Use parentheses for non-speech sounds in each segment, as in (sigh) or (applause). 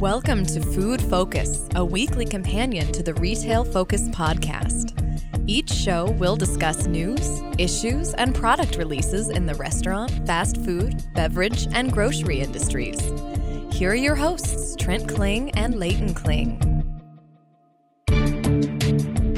Welcome to Food Focus, a weekly companion to the Retail Focus podcast. Each show will discuss news, issues, and product releases in the restaurant, fast food, beverage, and grocery industries. Here are your hosts, Trent Kling and Leighton Kling.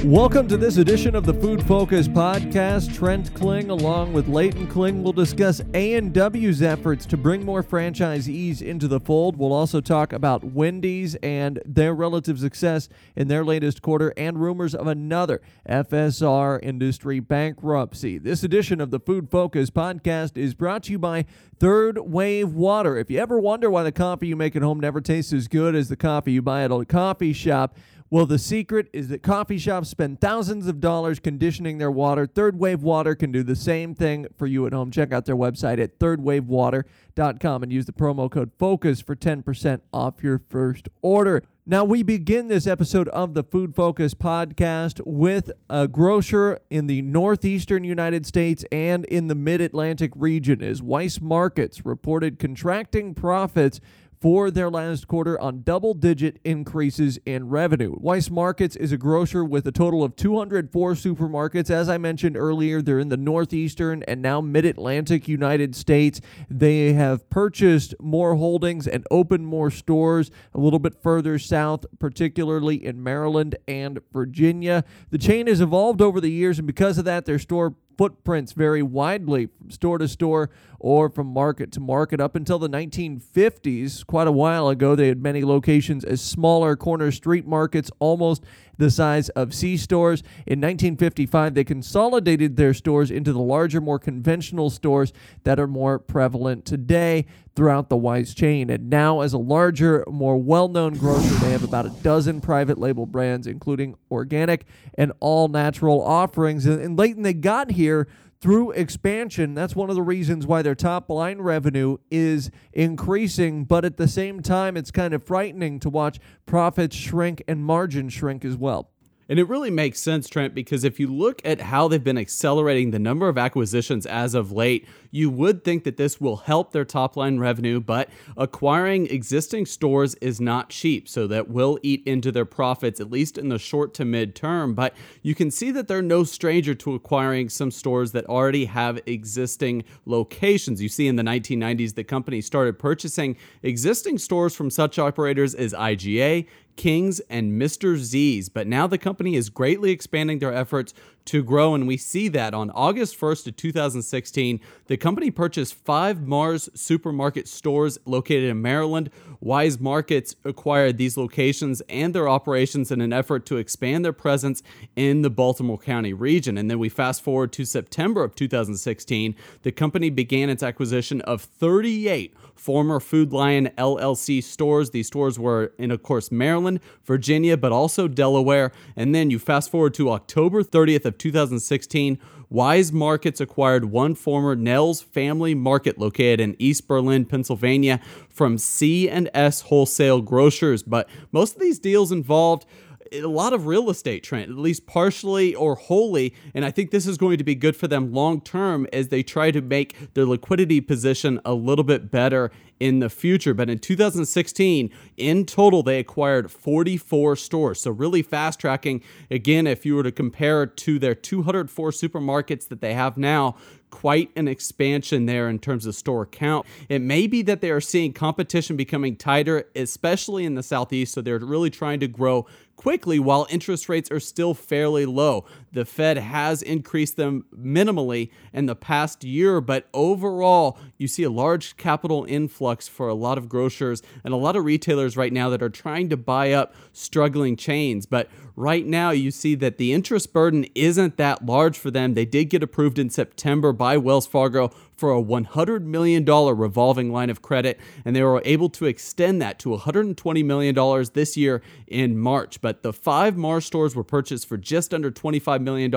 Welcome to this edition of the Food Focus podcast. Trent Kling, along with Leighton Kling, will discuss A&W's efforts to bring more franchisees into the fold. We'll also talk about Wendy's and their relative success in their latest quarter and rumors of another FSR industry bankruptcy. This edition of the Food Focus podcast is brought to you by Third Wave Water. If you ever wonder why the coffee you make at home never tastes as good as the coffee you buy at a coffee shop, well, the secret is that coffee shops spend thousands of dollars conditioning their water. Third Wave Water can do the same thing for you at home. Check out their website at thirdwavewater.com and use the promo code FOCUS for 10% off your first order. Now, we begin this episode of the Food Focus podcast with a grocer in the northeastern United States and in the mid Atlantic region as Weis Markets reported contracting profits for their last quarter on double digit increases in revenue. Weis Markets is a grocer with a total of 204 supermarkets. As I mentioned earlier, they're in the northeastern and now mid Atlantic United States. They have purchased more holdings and opened more stores a little bit further south, particularly in Maryland and Virginia. The chain has evolved over the years, and because of that, their store footprints vary widely from store to store or from market to market. Up until the 1950s, quite a while ago, they had many locations as smaller corner street markets, almost the size of C stores. In 1955, they consolidated their stores into the larger, more conventional stores that are more prevalent today throughout the Weis chain. And now, as a larger, more well known grocer, they have about a dozen private label brands, including organic and all natural offerings. And, and Leighton, they got here through expansion. That's one of the reasons why their top line revenue is increasing, but at the same time, it's kind of frightening to watch profits shrink and margins shrink as well. And it really makes sense, Trent, because if you look at how they've been accelerating the number of acquisitions as of late, you would think that this will help their top line revenue, but acquiring existing stores is not cheap. So that will eat into their profits, at least in the short to mid term. But you can see that they're no stranger to acquiring some stores that already have existing locations. You see, in the 1990s, the company started purchasing existing stores from such operators as IGA, Kings, and Mr. Z's. But now the company is greatly expanding their efforts to grow, and we see that on August 1st of 2016, the company purchased five Mars supermarket stores located in Maryland. Weis Markets acquired these locations and their operations in an effort to expand their presence in the Baltimore County region. And then we fast forward to September of 2016, the company began its acquisition of 38 former Food Lion LLC stores. These stores were in, of course, Maryland, Virginia, but also Delaware. And then you fast forward to October 30th of 2016. Weis Markets acquired one former Nell's Family Market located in East Berlin, Pennsylvania from C&S Wholesale Grocers, but most of these deals involved a lot of real estate trend, at least partially or wholly. And I think this is going to be good for them long term as they try to make their liquidity position a little bit better in the future. But in 2016, in total, they acquired 44 stores. So, really fast tracking. Again, if you were to compare to their 204 supermarkets that they have now, quite an expansion there in terms of store count. It may be that they are seeing competition becoming tighter, especially in the Southeast. So, they're really trying to grow quickly while interest rates are still fairly low. The Fed has increased them minimally in the past year, but overall, you see a large capital influx for a lot of grocers and a lot of retailers right now that are trying to buy up struggling chains. But right now, you see that the interest burden isn't that large for them. They did get approved in September by Wells Fargo for a $100 million revolving line of credit, and they were able to extend that to $120 million this year in March. But the five Mars stores were purchased for just under $25 million,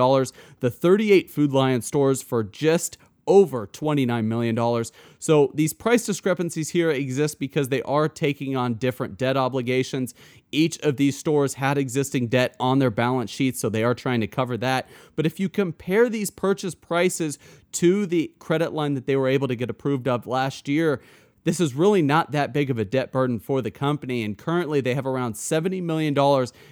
the 38 Food Lion stores for just over $29 million. So these price discrepancies here exist because they are taking on different debt obligations. Each of these stores had existing debt on their balance sheets, so they are trying to cover that. But if you compare these purchase prices to the credit line that they were able to get approved of last year, this is really not that big of a debt burden for the company. And currently, they have around $70 million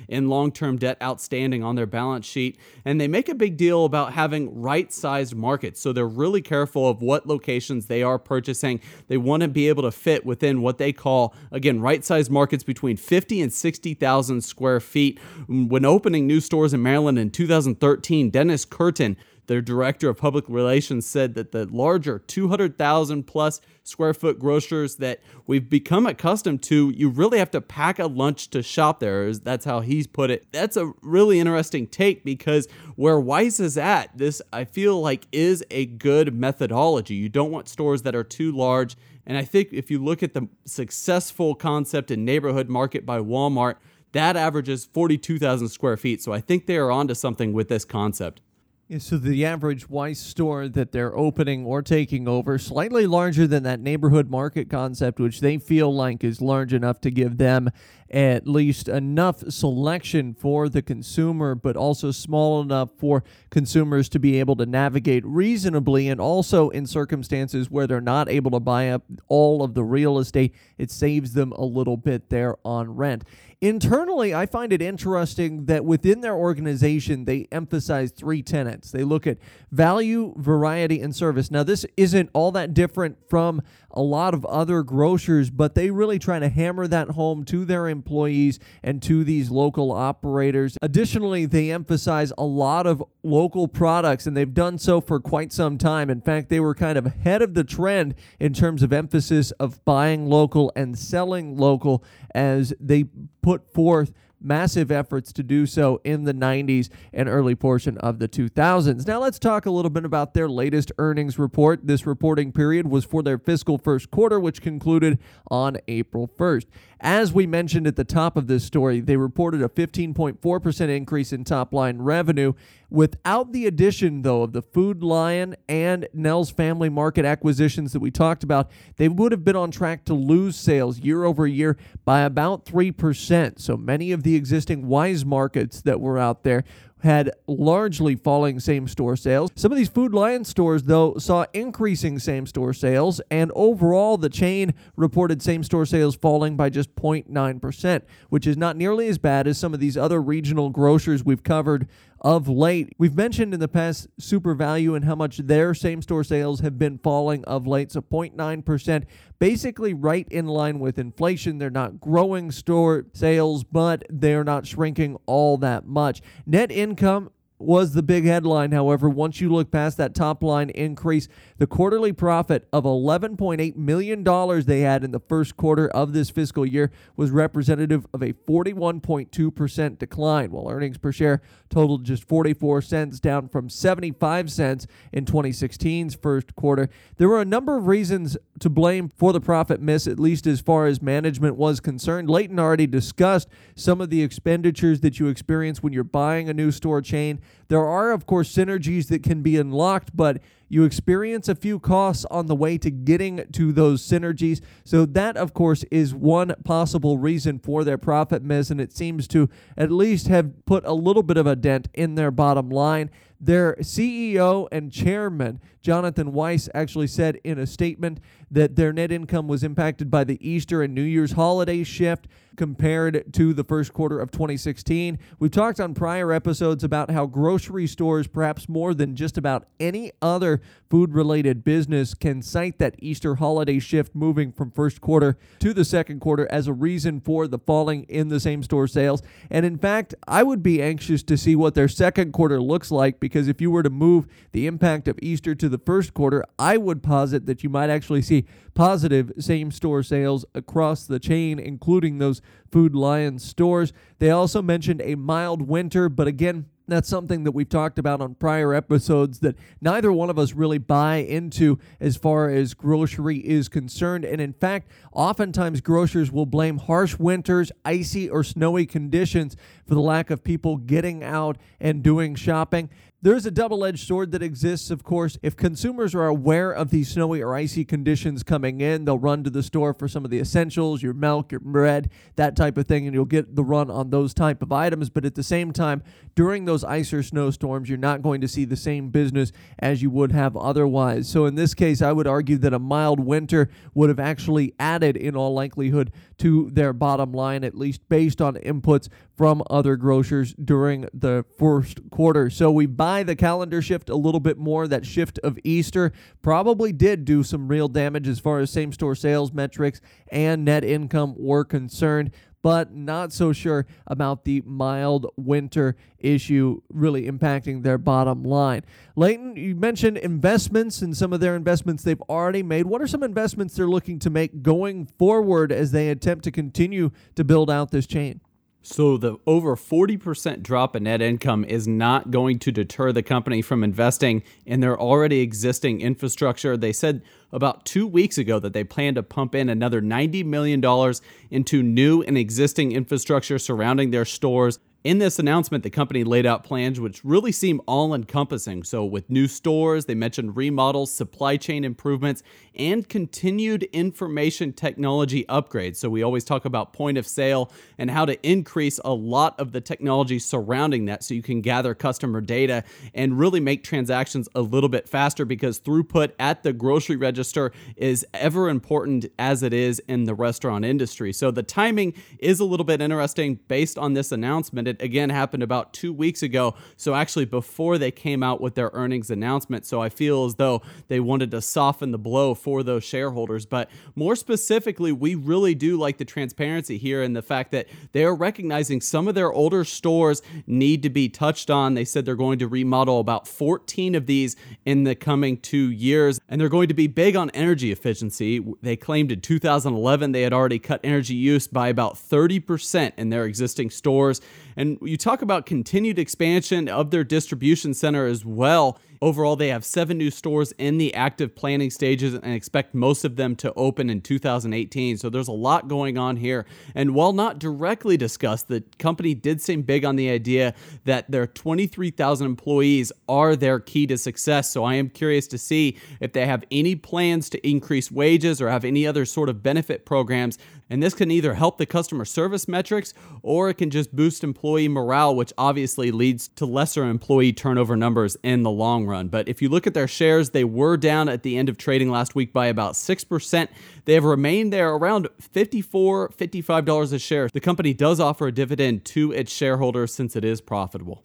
in long term debt outstanding on their balance sheet. And they make a big deal about having right sized markets. So they're really careful of what locations they are purchasing. They want to be able to fit within what they call, again, right sized markets between 50 and 60,000 square feet. When opening new stores in Maryland in 2013, Dennis Curtin their director of public relations said that the larger 200,000 plus square foot grocers that we've become accustomed to, you really have to pack a lunch to shop there. That's how he's put it. That's a really interesting take because where Weis is at, this I feel like is a good methodology. You don't want stores that are too large. And I think if you look at the successful concept in Neighborhood Market by Walmart, that averages 42,000 square feet. So I think they are onto something with this concept. So the average Weis store that they're opening or taking over slightly larger than that neighborhood market concept, which they feel like is large enough to give them at least enough selection for the consumer, but also small enough for consumers to be able to navigate reasonably. And also in circumstances where they're not able to buy up all of the real estate, it saves them a little bit there on rent. Internally, I find it interesting that within their organization, they emphasize three tenets. They look at value, variety, and service. Now, this isn't all that different from a lot of other grocers, but they really try to hammer that home to their employees and to these local operators. Additionally, they emphasize a lot of local products, and they've done so for quite some time. In fact, they were kind of ahead of the trend in terms of emphasis of buying local and selling local as they put forth massive efforts to do so in the 90s and early portion of the 2000s. Now, let's talk a little bit about their latest earnings report. This reporting period was for their fiscal first quarter, which concluded on April 1st. As we mentioned at the top of this story, they reported a 15.4% increase in top line revenue. Without the addition, though, of the Food Lion and Nell's Family Market acquisitions that we talked about, they would have been on track to lose sales year over year by about 3%. So many of the existing Weis markets that were out there had largely falling same store sales. Some of these Food Lion stores, though, saw increasing same store sales, and overall, the chain reported same store sales falling by just 0.9%, which is not nearly as bad as some of these other regional grocers we've covered of late. We've mentioned in the past Supervalu and how much their same store sales have been falling of late. So 0.9%, basically right in line with inflation. They're not growing store sales, but they're not shrinking all that much. Net income was the big headline. However, once you look past that top line increase, the quarterly profit of $11.8 million they had in the first quarter of this fiscal year was representative of a 41.2% decline, while earnings per share totaled just 44 cents, down from 75 cents in 2016's first quarter. There were a number of reasons to blame for the profit miss, at least as far as management was concerned. Leighton already discussed some of the expenditures that you experience when you're buying a new store chain. There are, of course, synergies that can be unlocked, but you experience a few costs on the way to getting to those synergies. So, that, of course, is one possible reason for their profit miss, and it seems to at least have put a little bit of a dent in their bottom line. Their CEO and chairman, Jonathan Weis, actually said in a statement that their net income was impacted by the Easter and New Year's holiday shift compared to the first quarter of 2016. We've talked on prior episodes about how grocery stores, perhaps more than just about any other food related business, can cite that Easter holiday shift moving from first quarter to the second quarter as a reason for the falling in the same store sales. And in fact, I would be anxious to see what their second quarter looks like because if you were to move the impact of Easter to the first quarter, I would posit that you might actually see positive same store sales across the chain, including those Food Lion stores. They also mentioned a mild winter, but again, that's something that we've talked about on prior episodes that neither one of us really buy into as far as grocery is concerned. And in fact, oftentimes grocers will blame harsh winters, icy or snowy conditions for the lack of people getting out and doing shopping. There's a double edged sword that exists, of course. If consumers are aware of these snowy or icy conditions coming in, they'll run to the store for some of the essentials, your milk, your bread, that type of thing, and you'll get the run on those type of items. But at the same time, during those ice or snowstorms, you're not going to see the same business as you would have otherwise. So in this case, I would argue that a mild winter would have actually added, in all likelihood, to their bottom line, at least based on inputs from other grocers during the first quarter. So we buy the calendar shift a little bit more. That shift of Easter probably did do some real damage as far as same store sales metrics and net income were concerned but not so sure about the mild winter issue really impacting their bottom line. Leighton, you mentioned investments and some of their investments they've already made. What are some investments they're looking to make going forward as they attempt to continue to build out this chain? So the over 40% drop in net income is not going to deter the company from investing in their already existing infrastructure. They said about 2 weeks ago that they plan to pump in another 90 million dollars into new and existing infrastructure surrounding their stores in this announcement, the company laid out plans which really seem all encompassing. So, with new stores, they mentioned remodels, supply chain improvements, and continued information technology upgrades. So, we always talk about point of sale and how to increase a lot of the technology surrounding that so you can gather customer data and really make transactions a little bit faster because throughput at the grocery register is ever important as it is in the restaurant industry. So, the timing is a little bit interesting based on this announcement it again happened about two weeks ago. So actually, before they came out with their earnings announcement. So I feel as though they wanted to soften the blow for those shareholders. But more specifically, we really do like the transparency here and the fact that they are recognizing some of their older stores need to be touched on. They said they're going to remodel about 14 of these in the coming two years, and they're going to be big on energy efficiency. They claimed in 2011 they had already cut energy use by about 30% in their existing stores. You talk about continued expansion of their distribution center as well. Overall, they have seven new stores in the active planning stages and expect most of them to open in 2018. So there's a lot going on here. And while not directly discussed, the company did seem big on the idea that their 23,000 employees are their key to success. So I am curious to see if they have any plans to increase wages or have any other sort of benefit programs and this can either help the customer service metrics or it can just boost employee morale, which obviously leads to lesser employee turnover numbers in the long run. But if you look at their shares, they were down at the end of trading last week by about 6%. They have remained there around $54, $55 a share. The company does offer a dividend to its shareholders since it is profitable.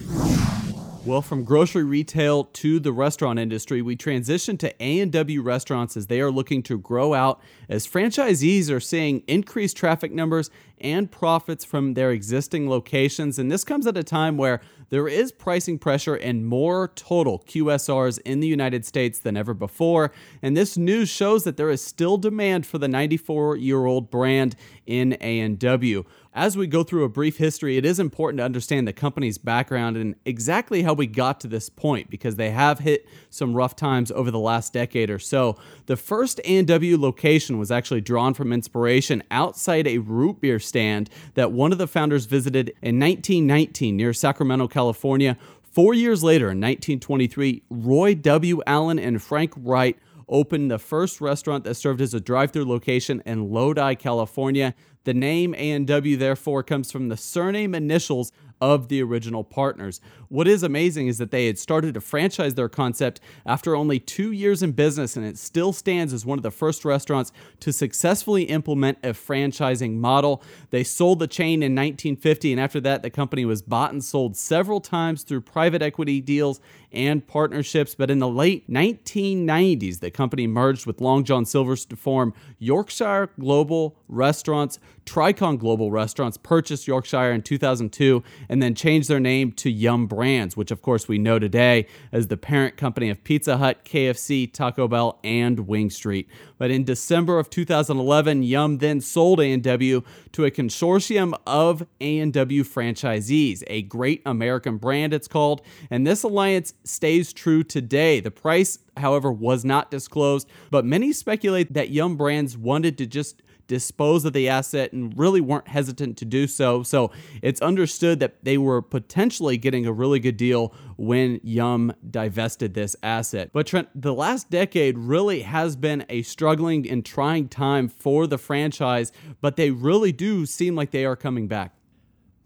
Well, from grocery retail to the restaurant industry, we transition to A&W restaurants as they are looking to grow out as franchisees are seeing increased traffic numbers and profits from their existing locations. And this comes at a time where there is pricing pressure and more total QSRs in the United States than ever before. And this news shows that there is still demand for the 94-year-old brand in A&W. As we go through a brief history, it is important to understand the company's background and exactly how we got to this point because they have hit some rough times over the last decade or so. The first A&W location was actually drawn from inspiration outside a root beer stand that one of the founders visited in 1919 near Sacramento, California. Four years later, in 1923, Roy W. Allen and Frank Wright opened the first restaurant that served as a drive-through location in Lodi, California. The name A&W therefore comes from the surname initials of the original partners. What is amazing is that they had started to franchise their concept after only two years in business, and it still stands as one of the first restaurants to successfully implement a franchising model. They sold the chain in 1950, and after that, the company was bought and sold several times through private equity deals and partnerships. But in the late 1990s, the company merged with Long John Silver's to form Yorkshire Global Restaurants. Tricon Global Restaurants purchased Yorkshire in 2002 and then changed their name to Yum Brands, which of course we know today as the parent company of Pizza Hut, KFC, Taco Bell, and Wing Street. But in December of 2011, Yum then sold A&W to a consortium of A&W franchisees, a great American brand it's called, and this alliance stays true today. The price, however, was not disclosed, but many speculate that Yum Brands wanted to just dispose of the asset and really weren't hesitant to do so. So it's understood that they were potentially getting a really good deal when Yum divested this asset. But Trent, the last decade really has been a struggling and trying time for the franchise, but they really do seem like they are coming back.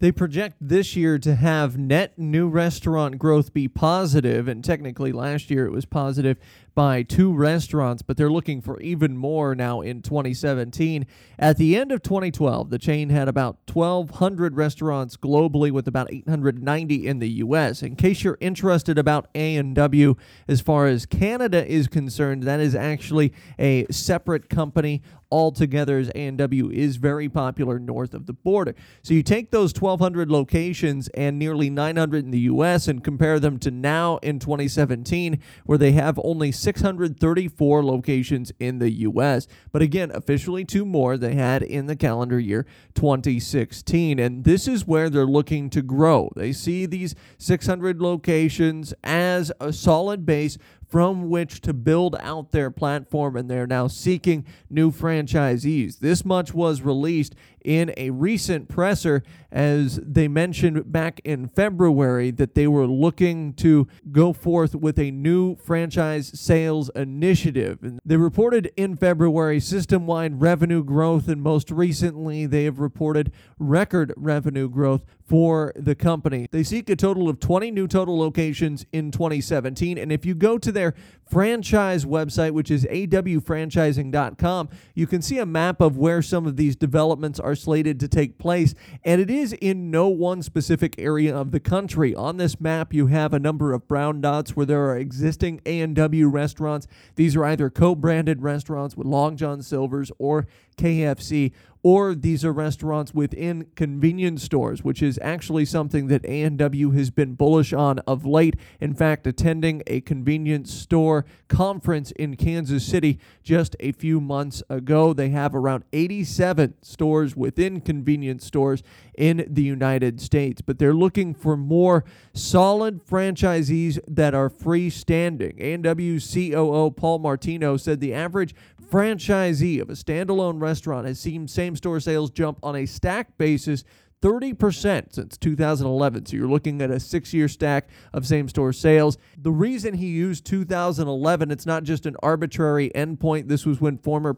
They project this year to have net new restaurant growth be positive, and technically last year it was positive by two restaurants, but they're looking for even more now in 2017. At the end of 2012, the chain had about 1,200 restaurants globally, with about 890 in the U.S. In case you're interested about A&W as far as Canada is concerned, that is actually a separate company altogether as A&W is very popular north of the border. So you take those 1200 locations and nearly 900 in the US and compare them to now in 2017 where they have only 634 locations in the US. But again, officially two more they had in the calendar year 2016. And this is where they're looking to grow. They see these 600 locations as a solid base from which to build out their platform, and they're now seeking new franchisees. This much was released in a recent presser as they mentioned back in February that they were looking to go forth with a new franchise sales initiative. They reported in February system wide revenue growth, and most recently, they have reported record revenue growth for the company. They seek a total of 20 new total locations in 2017. And if you go to their franchise website, which is awfranchising.com, you can see a map of where some of these developments are slated to take place. And it is in no one specific area of the country. On this map, you have a number of brown dots where there are existing A&W restaurants. These are either co-branded restaurants with Long John Silver's or KFC or these are restaurants within convenience stores, which is actually something that A&W has been bullish on of late. In fact, attending a convenience store conference in Kansas City just a few months ago, they have around 87 stores within convenience stores in the United States, but they're looking for more solid franchisees that are freestanding. A&W COO Paul Martino said the average franchisee of a standalone restaurant has seen same store sales jump on a stack basis 30% since 2011. So you're looking at a six year stack of same store sales. The reason he used 2011, it's not just an arbitrary endpoint. This was when former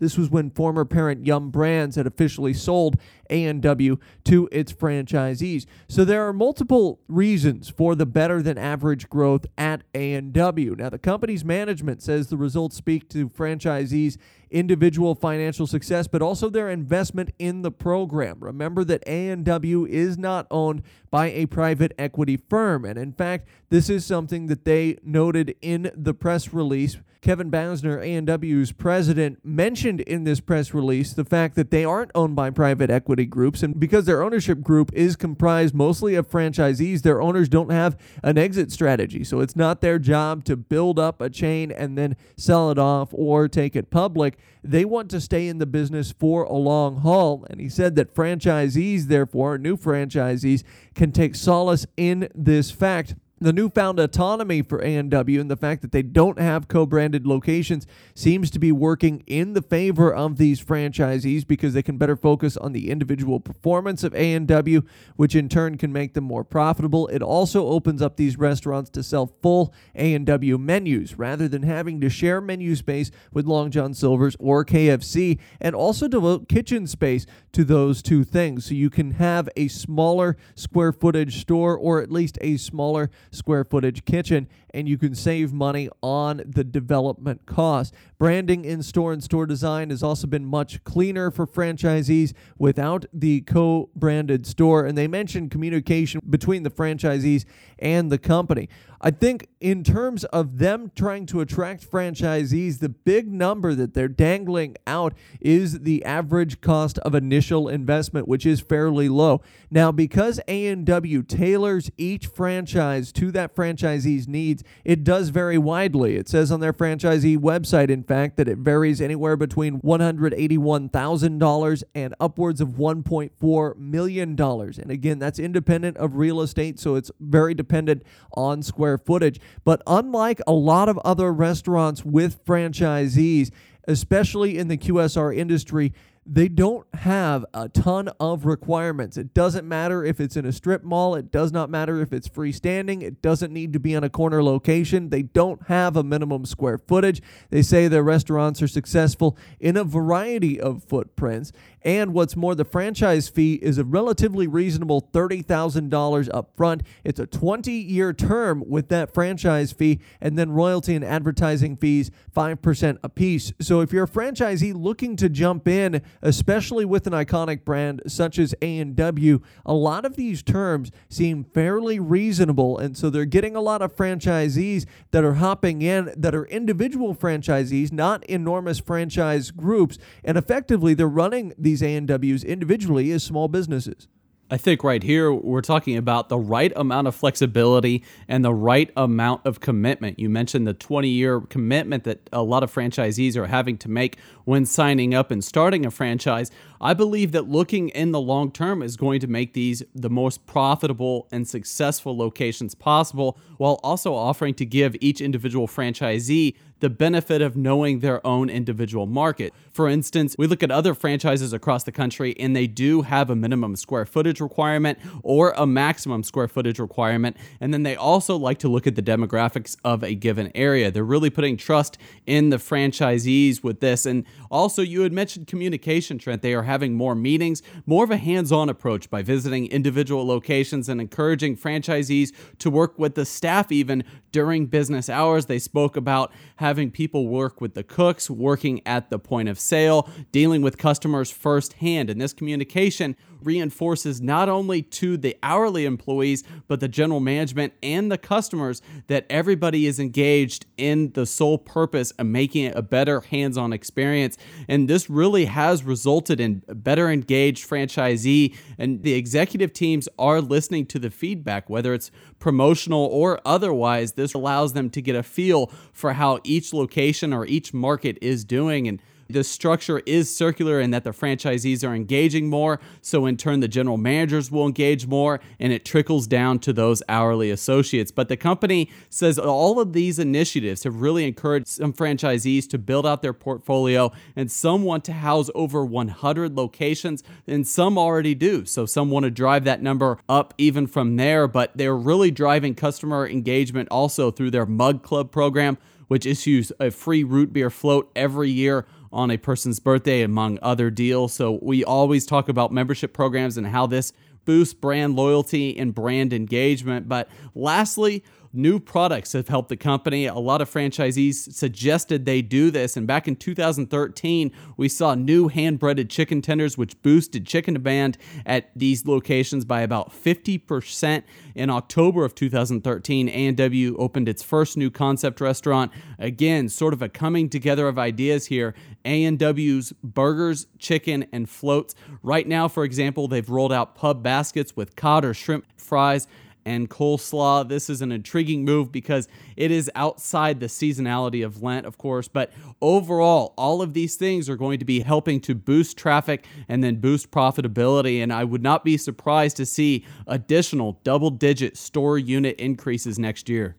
this was when former parent Yum Brands had officially sold A&W to its franchisees. So there are multiple reasons for the better than average growth at A&W. Now the company's management says the results speak to franchisees individual financial success, but also their investment in the program. Remember that A&W is not owned by a private equity firm, and in fact, this is something that they noted in the press release. Kevin Bazner, A&W's president, mentioned in this press release the fact that they aren't owned by private equity groups, and because their ownership group is comprised mostly of franchisees, their owners don't have an exit strategy. So it's not their job to build up a chain and then sell it off or take it public. They want to stay in the business for a long haul. And he said that franchisees, therefore, new franchisees, can take solace in this fact the newfound autonomy for A&W and the fact that they don't have co-branded locations seems to be working in the favor of these franchisees because they can better focus on the individual performance of A&W, which in turn can make them more profitable. It also opens up these restaurants to sell full A&W menus rather than having to share menu space with Long John Silver's or KFC and also devote kitchen space to those two things so you can have a smaller square footage store or at least a smaller square footage kitchen and you can save money on the development cost. Branding in store and store design has also been much cleaner for franchisees without the co branded store. And they mentioned communication between the franchisees and the company. I think, in terms of them trying to attract franchisees, the big number that they're dangling out is the average cost of initial investment, which is fairly low. Now, because A&W tailors each franchise to that franchisee's needs, it does vary widely. It says on their franchisee website, in fact, that it varies anywhere between $181,000 and upwards of $1.4 million. And again, that's independent of real estate, so it's very dependent on square footage. But unlike a lot of other restaurants with franchisees, especially in the QSR industry, they don't have a ton of requirements. It doesn't matter if it's in a strip mall, it does not matter if it's freestanding, it doesn't need to be on a corner location. They don't have a minimum square footage. They say their restaurants are successful in a variety of footprints. And what's more, the franchise fee is a relatively reasonable $30,000 up front. It's a 20 year term with that franchise fee, and then royalty and advertising fees 5% apiece. So if you're a franchisee looking to jump in, especially with an iconic brand such as A&W, a lot of these terms seem fairly reasonable. And so they're getting a lot of franchisees that are hopping in that are individual franchisees, not enormous franchise groups. And effectively, they're running the these A&Ws individually as small businesses. I think right here we're talking about the right amount of flexibility and the right amount of commitment. You mentioned the 20 year commitment that a lot of franchisees are having to make when signing up and starting a franchise. I believe that looking in the long term is going to make these the most profitable and successful locations possible while also offering to give each individual franchisee the benefit of knowing their own individual market. For instance, we look at other franchises across the country and they do have a minimum square footage requirement or a maximum square footage requirement. And then they also like to look at the demographics of a given area. They're really putting trust in the franchisees with this. And also, you had mentioned communication, Trent. They are having more meetings, more of a hands on approach by visiting individual locations and encouraging franchisees to work with the staff even during business hours. They spoke about having people work with the cooks, working at the point of sale, dealing with customers firsthand. And this communication reinforces not only to the hourly employees, but the general management and the customers that everybody is engaged in the sole purpose of making it a better hands on experience. And this really has resulted in better engaged franchisee, and the executive teams are listening to the feedback, whether it's promotional or otherwise. This allows them to get a feel for how each location or each market is doing. And the structure is circular and that the franchisees are engaging more. So, in turn, the general managers will engage more and it trickles down to those hourly associates. But the company says all of these initiatives have really encouraged some franchisees to build out their portfolio, and some want to house over 100 locations, and some already do. So, some want to drive that number up even from there, but they're really driving customer engagement also through their Mug Club program, which issues a free root beer float every year on a person's birthday, among other deals. So we always talk about membership programs and how this boosts brand loyalty and brand engagement. But lastly, New products have helped the company. A lot of franchisees suggested they do this. And back in 2013, we saw new hand breaded chicken tenders, which boosted chicken demand at these locations by about 50%. In October of 2013, A&W opened its first new concept restaurant. Again, sort of a coming together of ideas here. A&W's burgers, chicken, and floats. Right now, for example, they've rolled out pub baskets with cod or shrimp fries and coleslaw. This is an intriguing move because it is outside the seasonality of Lent, of course, but overall, all of these things are going to be helping to boost traffic and then boost profitability. And I would not be surprised to see additional double digit store unit increases next year.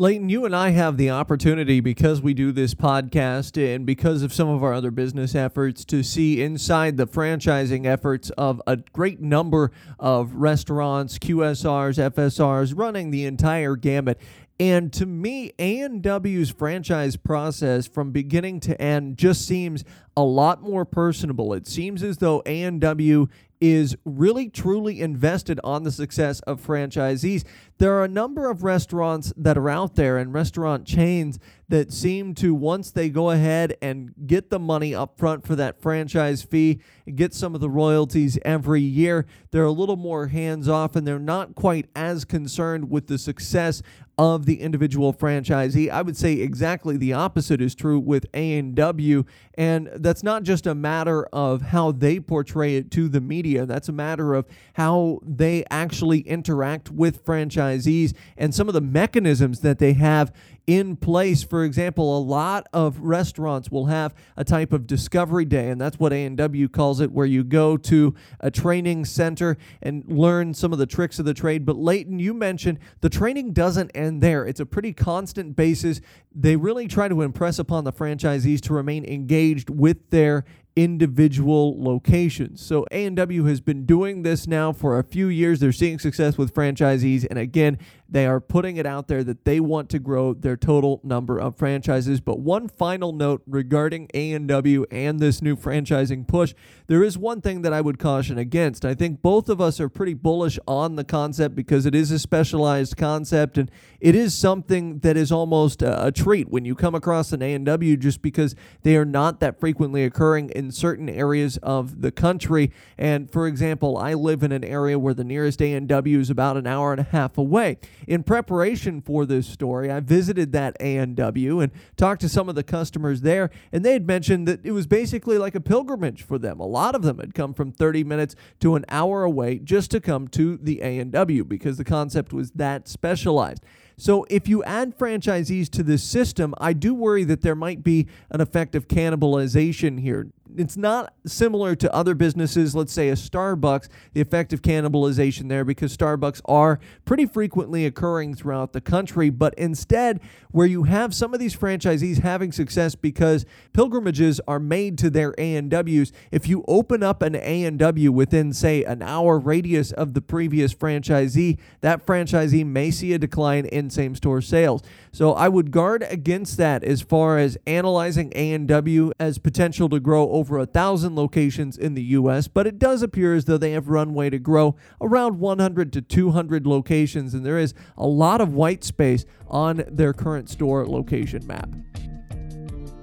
Leighton, you and I have the opportunity because we do this podcast and because of some of our other business efforts to see inside the franchising efforts of a great number of restaurants, QSRs, FSRs, running the entire gamut. And to me, A&W's franchise process from beginning to end just seems a lot more personable. It seems as though A&W is really truly invested on the success of franchisees. There are a number of restaurants that are out there and restaurant chains that seem to, once they go ahead and get the money up front for that franchise fee, get some of the royalties every year, they're a little more hands off and they're not quite as concerned with the success of the individual franchisee. I would say exactly the opposite is true with A&W and that's not just a matter of how they portray it to the media. That's a matter of how they actually interact with franchisees and some of the mechanisms that they have in place. For example, a lot of restaurants will have a type of discovery day, and that's what A&W calls it, where you go to a training center and learn some of the tricks of the trade. But Leighton, you mentioned the training doesn't end there. It's a pretty constant basis. They really try to impress upon the franchisees to remain engaged with their individual locations. So A&W has been doing this now for a few years. They're seeing success with franchisees and again, they are putting it out there that they want to grow their total number of franchises. But one final note regarding A&W and this new franchising push, there is one thing that I would caution against. I think both of us are pretty bullish on the concept because it is a specialized concept and it is something that is almost a, a treat when you come across an A&W just because they are not that frequently occurring in certain areas of the country. And for example, I live in an area where the nearest A&W is about an hour and a half away in preparation for this story, I visited that A&W and talked to some of the customers there, and they had mentioned that it was basically like a pilgrimage for them. A lot of them had come from 30 minutes to an hour away just to come to the A&W because the concept was that specialized. So if you add franchisees to this system, I do worry that there might be an effect of cannibalization here. It's not similar to other businesses, let's say a Starbucks, the effect of cannibalization there because Starbucks are pretty frequently occurring throughout the country, but instead where you have some of these franchisees having success because pilgrimages are made to their A&Ws, if you open up an A&W within say an hour radius of the previous franchisee, that franchisee may see a decline in same-store sales. So I would guard against that as far as analyzing A&W as potential to grow over a thousand locations in the U.S., but it does appear as though they have runway to grow around 100 to 200 locations, and there is a lot of white space on their current store location map.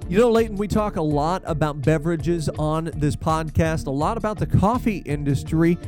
You know, Leighton, we talk a lot about beverages on this podcast, a lot about the coffee industry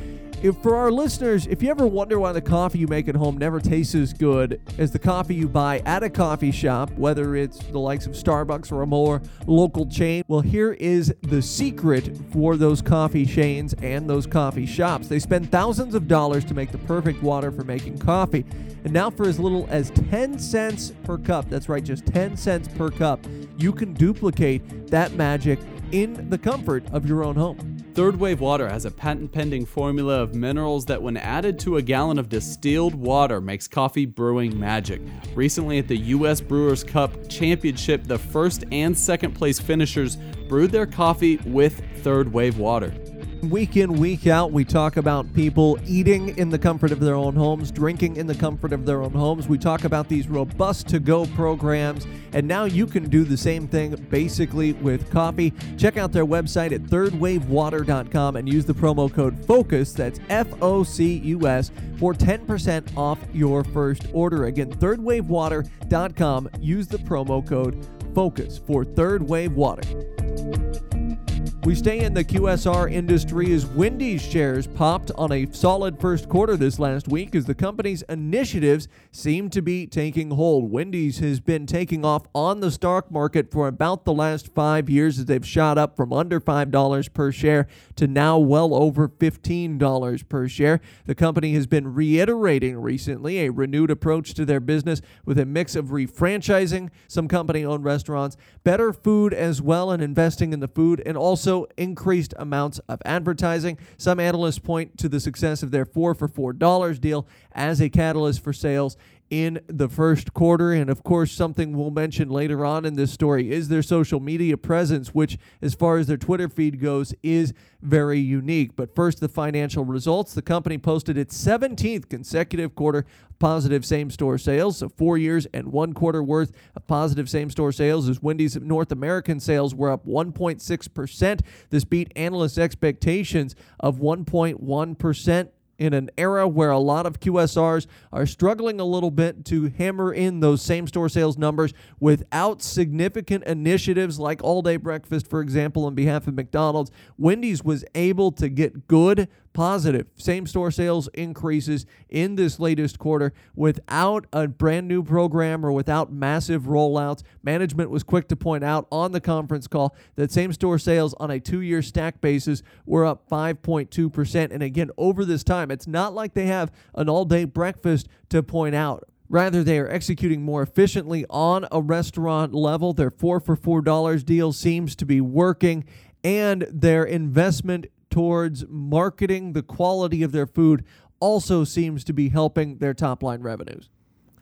if for our listeners, if you ever wonder why the coffee you make at home never tastes as good as the coffee you buy at a coffee shop, whether it's the likes of Starbucks or a more local chain, well, here is the secret for those coffee chains and those coffee shops. They spend thousands of dollars to make the perfect water for making coffee. And now, for as little as 10 cents per cup, that's right, just 10 cents per cup, you can duplicate that magic in the comfort of your own home. Third Wave Water has a patent pending formula of minerals that, when added to a gallon of distilled water, makes coffee brewing magic. Recently, at the U.S. Brewers Cup Championship, the first and second place finishers brewed their coffee with Third Wave Water. Week in, week out, we talk about people eating in the comfort of their own homes, drinking in the comfort of their own homes. We talk about these robust to go programs, and now you can do the same thing basically with coffee. Check out their website at thirdwavewater.com and use the promo code FOCUS, that's F O C U S, for 10% off your first order. Again, thirdwavewater.com. Use the promo code FOCUS for Third Wave Water. We stay in the QSR industry as Wendy's shares popped on a solid first quarter this last week as the company's initiatives seem to be taking hold. Wendy's has been taking off on the stock market for about the last five years as they've shot up from under $5 per share to now well over $15 per share. The company has been reiterating recently a renewed approach to their business with a mix of refranchising some company owned restaurants, better food as well, and investing in the food, and also increased amounts of advertising. Some analysts point to the success of their 4 for $4 deal as a catalyst for sales in the first quarter. And of course, something we'll mention later on in this story is their social media presence, which, as far as their Twitter feed goes, is very unique. But first, the financial results. The company posted its 17th consecutive quarter of positive same store sales. So, four years and one quarter worth of positive same store sales as Wendy's North American sales were up 1.6%. This beat analysts' expectations of 1.1% in an era where a lot of QSRs are struggling a little bit to hammer in those same store sales numbers without significant initiatives like all day breakfast, for example, on behalf of McDonald's, Wendy's was able to get good positive same store sales increases in this latest quarter without a brand new program or without massive rollouts. Management was quick to point out on the conference call that same store sales on a two year stack basis were up 5.2%. And again, over this time, it's not like they have an all day breakfast to point out. Rather, they are executing more efficiently on a restaurant level. Their four for $4 deal seems to be working, and their investment towards marketing the quality of their food also seems to be helping their top line revenues.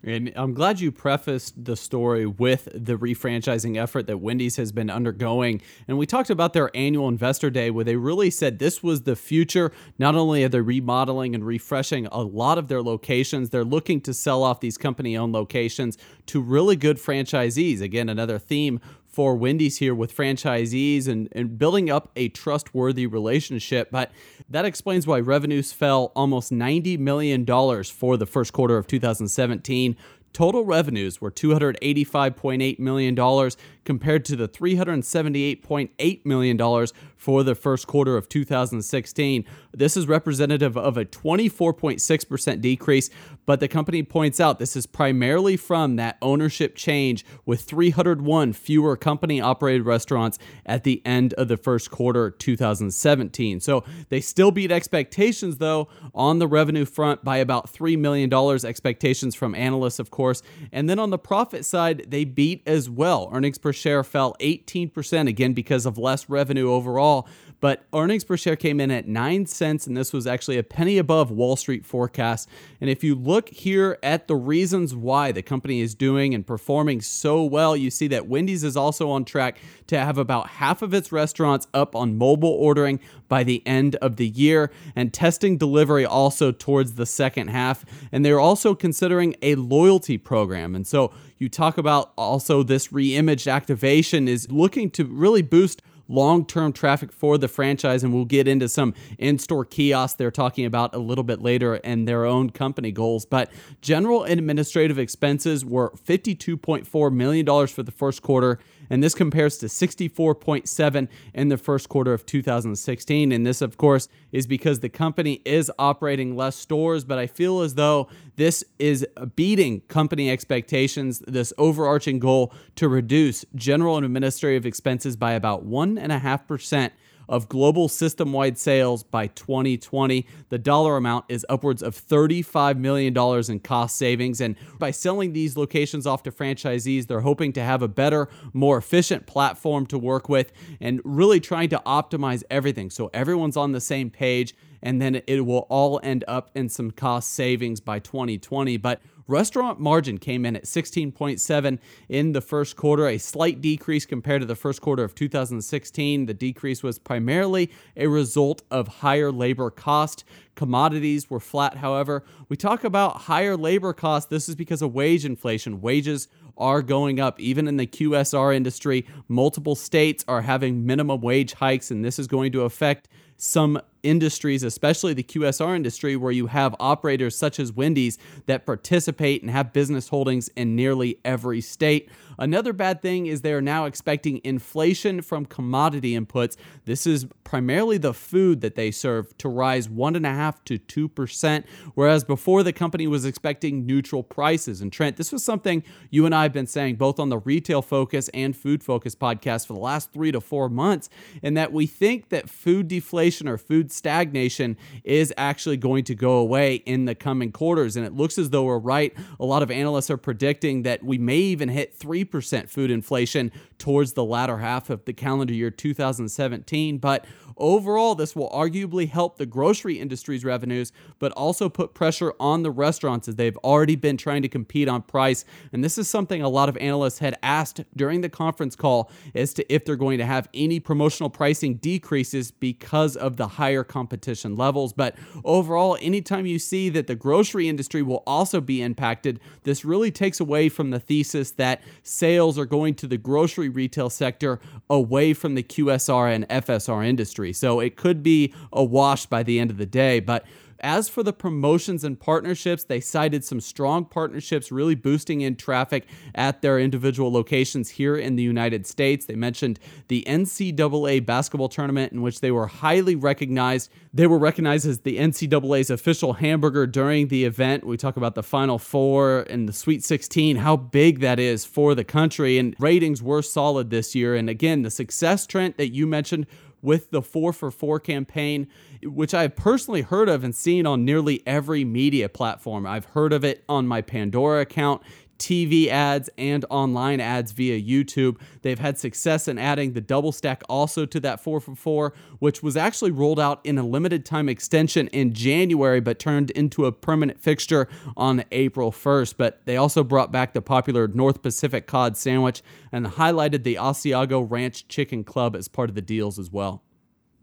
And I'm glad you prefaced the story with the refranchising effort that Wendy's has been undergoing. And we talked about their annual investor day where they really said this was the future. Not only are they remodeling and refreshing a lot of their locations, they're looking to sell off these company owned locations to really good franchisees. Again, another theme for Wendy's here with franchisees and, and building up a trustworthy relationship. But that explains why revenues fell almost $90 million for the first quarter of 2017 Total revenues were $285.8 million compared to the $378.8 million for the first quarter of 2016. This is representative of a 24.6% decrease, but the company points out this is primarily from that ownership change with 301 fewer company operated restaurants at the end of the first quarter 2017. So they still beat expectations though on the revenue front by about $3 million expectations from analysts of course. And then on the profit side, they beat as well. Earnings per share fell 18% again because of less revenue overall but earnings per share came in at 9 cents and this was actually a penny above Wall Street forecast. And if you look here at the reasons why the company is doing and performing so well, you see that Wendy's is also on track to have about half of its restaurants up on mobile ordering by the end of the year and testing delivery also towards the second half. And they're also considering a loyalty program. And so you talk about also this reimaged activation is looking to really boost long term traffic for the franchise. And we'll get into some in store kiosks they're talking about a little bit later and their own company goals. But general and administrative expenses were $52.4 million for the first quarter and this compares to 64.7 in the first quarter of 2016 and this of course is because the company is operating less stores but I feel as though this is beating company expectations this overarching goal to reduce general and administrative expenses by about 1.5% of global system wide sales by 2020. The dollar amount is upwards of $35 million in cost savings. And by selling these locations off to franchisees, they're hoping to have a better, more efficient platform to work with and really trying to optimize everything so everyone's on the same page and then it will all end up in some cost savings by 2020. But Restaurant margin came in at 16.7 in the first quarter, a slight decrease compared to the first quarter of 2016. The decrease was primarily a result of higher labor cost. Commodities were flat, however. We talk about higher labor costs. This is because of wage inflation. Wages are going up. Even in the QSR industry, multiple states are having minimum wage hikes, and this is going to affect some industries, especially the QSR industry, where you have operators such as Wendy's that participate and have business holdings in nearly every state. Another bad thing is they are now expecting inflation from commodity inputs. This is primarily the food that they serve to rise 1.5 to 2%, whereas before the company was expecting neutral prices. And Trent, this was something you and I have been saying both on the Retail Focus and Food Focus podcast for the last three to four months, in that we think that food deflation or food stagnation is actually going to go away in the coming quarters. And it looks as though we're right. A lot of analysts are predicting that we may even hit 3% food inflation towards the latter half of the calendar year 2017. But Overall, this will arguably help the grocery industry's revenues, but also put pressure on the restaurants as they've already been trying to compete on price. And this is something a lot of analysts had asked during the conference call as to if they're going to have any promotional pricing decreases because of the higher competition levels. But overall, anytime you see that the grocery industry will also be impacted, this really takes away from the thesis that sales are going to the grocery retail sector away from the QSR and FSR industry. So it could be a wash by the end of the day. But As for the promotions and partnerships, they cited some strong partnerships really boosting in traffic at their individual locations here in the United States. They mentioned the NCAA basketball tournament in which they were highly recognized. They were recognized as the NCAA's official hamburger during the event. We talk about the Final Four and the Sweet 16, how big that is for the country, and ratings were solid this year. And again, the success trend that you mentioned with the 4 for 4 campaign, which I've personally heard of and seen on nearly every media platform. I've heard of it on my Pandora account. TV ads and online ads via YouTube. They've had success in adding the double stack also to that 4 for 4, which was actually rolled out in a limited time extension in January but turned into a permanent fixture on April 1st. But they also brought back the popular North Pacific cod sandwich and highlighted the Asiago Ranch Chicken Club as part of the deals as well.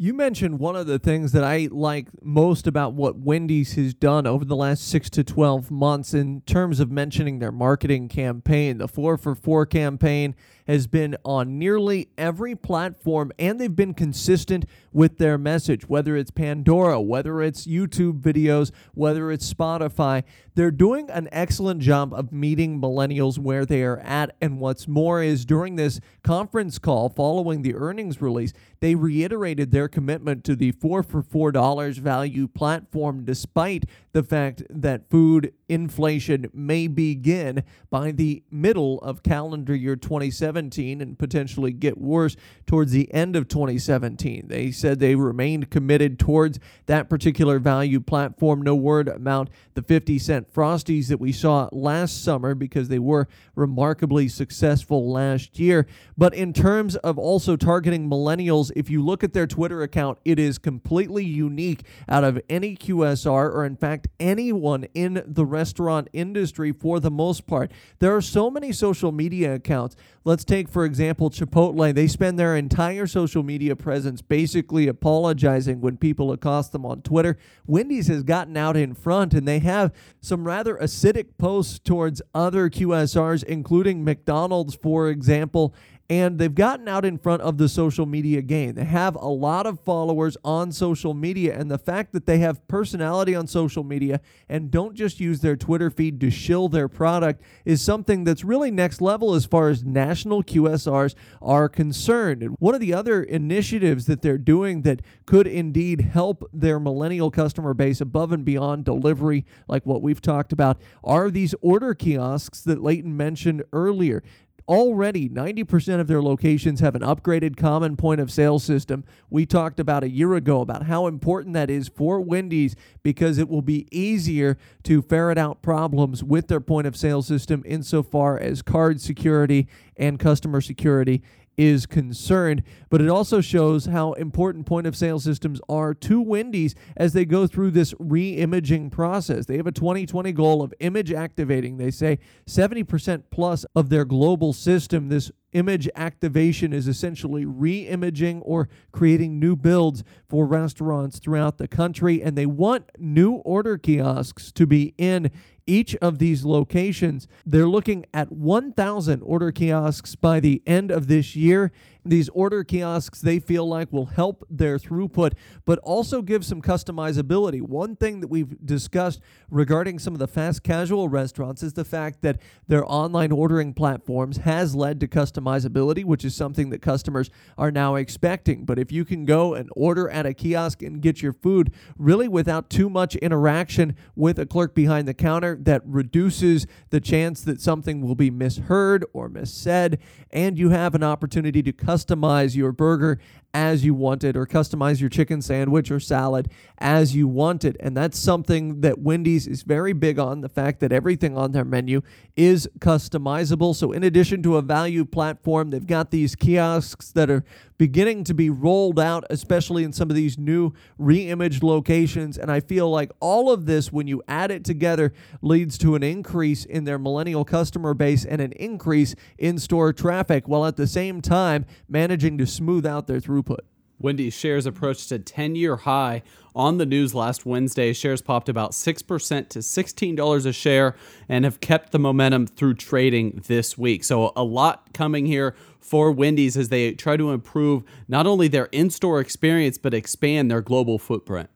You mentioned one of the things that I like most about what Wendy's has done over the last six to 12 months in terms of mentioning their marketing campaign. The 4 for 4 campaign has been on nearly every platform and they've been consistent with their message, whether it's Pandora, whether it's YouTube videos, whether it's Spotify. They're doing an excellent job of meeting millennials where they are at. And what's more is during this conference call following the earnings release, they reiterated their commitment to the four for $4 value platform, despite the fact that food inflation may begin by the middle of calendar year 2017 and potentially get worse towards the end of 2017. They said they remained committed towards that particular value platform. No word about the 50 cent Frosties that we saw last summer because they were remarkably successful last year. But in terms of also targeting millennials, if you look at their Twitter account, it is completely unique out of any QSR or, in fact, anyone in the restaurant industry for the most part. There are so many social media accounts. Let's take, for example, Chipotle. They spend their entire social media presence basically apologizing when people accost them on Twitter. Wendy's has gotten out in front and they have some rather acidic posts towards other QSRs, including McDonald's, for example and they've gotten out in front of the social media game. They have a lot of followers on social media, and the fact that they have personality on social media and don't just use their Twitter feed to shill their product is something that's really next level as far as national QSRs are concerned. And one of the other initiatives that they're doing that could indeed help their millennial customer base above and beyond delivery, like what we've talked about, are these order kiosks that Leighton mentioned earlier. Already, 90% of their locations have an upgraded common point of sale system. We talked about a year ago about how important that is for Wendy's because it will be easier to ferret out problems with their point of sale system insofar as card security and customer security is concerned, but it also shows how important point of sale systems are to Wendy's as they go through this re imaging process. They have a 2020 goal of image activating. They say 70% plus of their global system, this image activation is essentially re imaging or creating new builds for restaurants throughout the country. And they want new order kiosks to be in each of these locations. They're looking at 1,000 order kiosks by the end of this year. These order kiosks, they feel like, will help their throughput, but also give some customizability. One thing that we've discussed regarding some of the fast casual restaurants is the fact that their online ordering platforms has led to customizability, which is something that customers are now expecting. But if you can go and order at a kiosk and get your food really without too much interaction with a clerk behind the counter, that reduces the chance that something will be misheard or missaid, and you have an opportunity to customize customize your burger as you want it or customize your chicken sandwich or salad as you want it. And that's something that Wendy's is very big on the fact that everything on their menu is customizable. So, in addition to a value platform, they've got these kiosks that are beginning to be rolled out, especially in some of these new re imaged locations. And I feel like all of this, when you add it together, leads to an increase in their millennial customer base and an increase in store traffic, while at the same time managing to smooth out their throughput throughput. Wendy's shares approached a 10 year high on the news last Wednesday. Shares popped about 6% to $16 a share and have kept the momentum through trading this week. So, a lot coming here for Wendy's as they try to improve not only their in store experience, but expand their global footprint.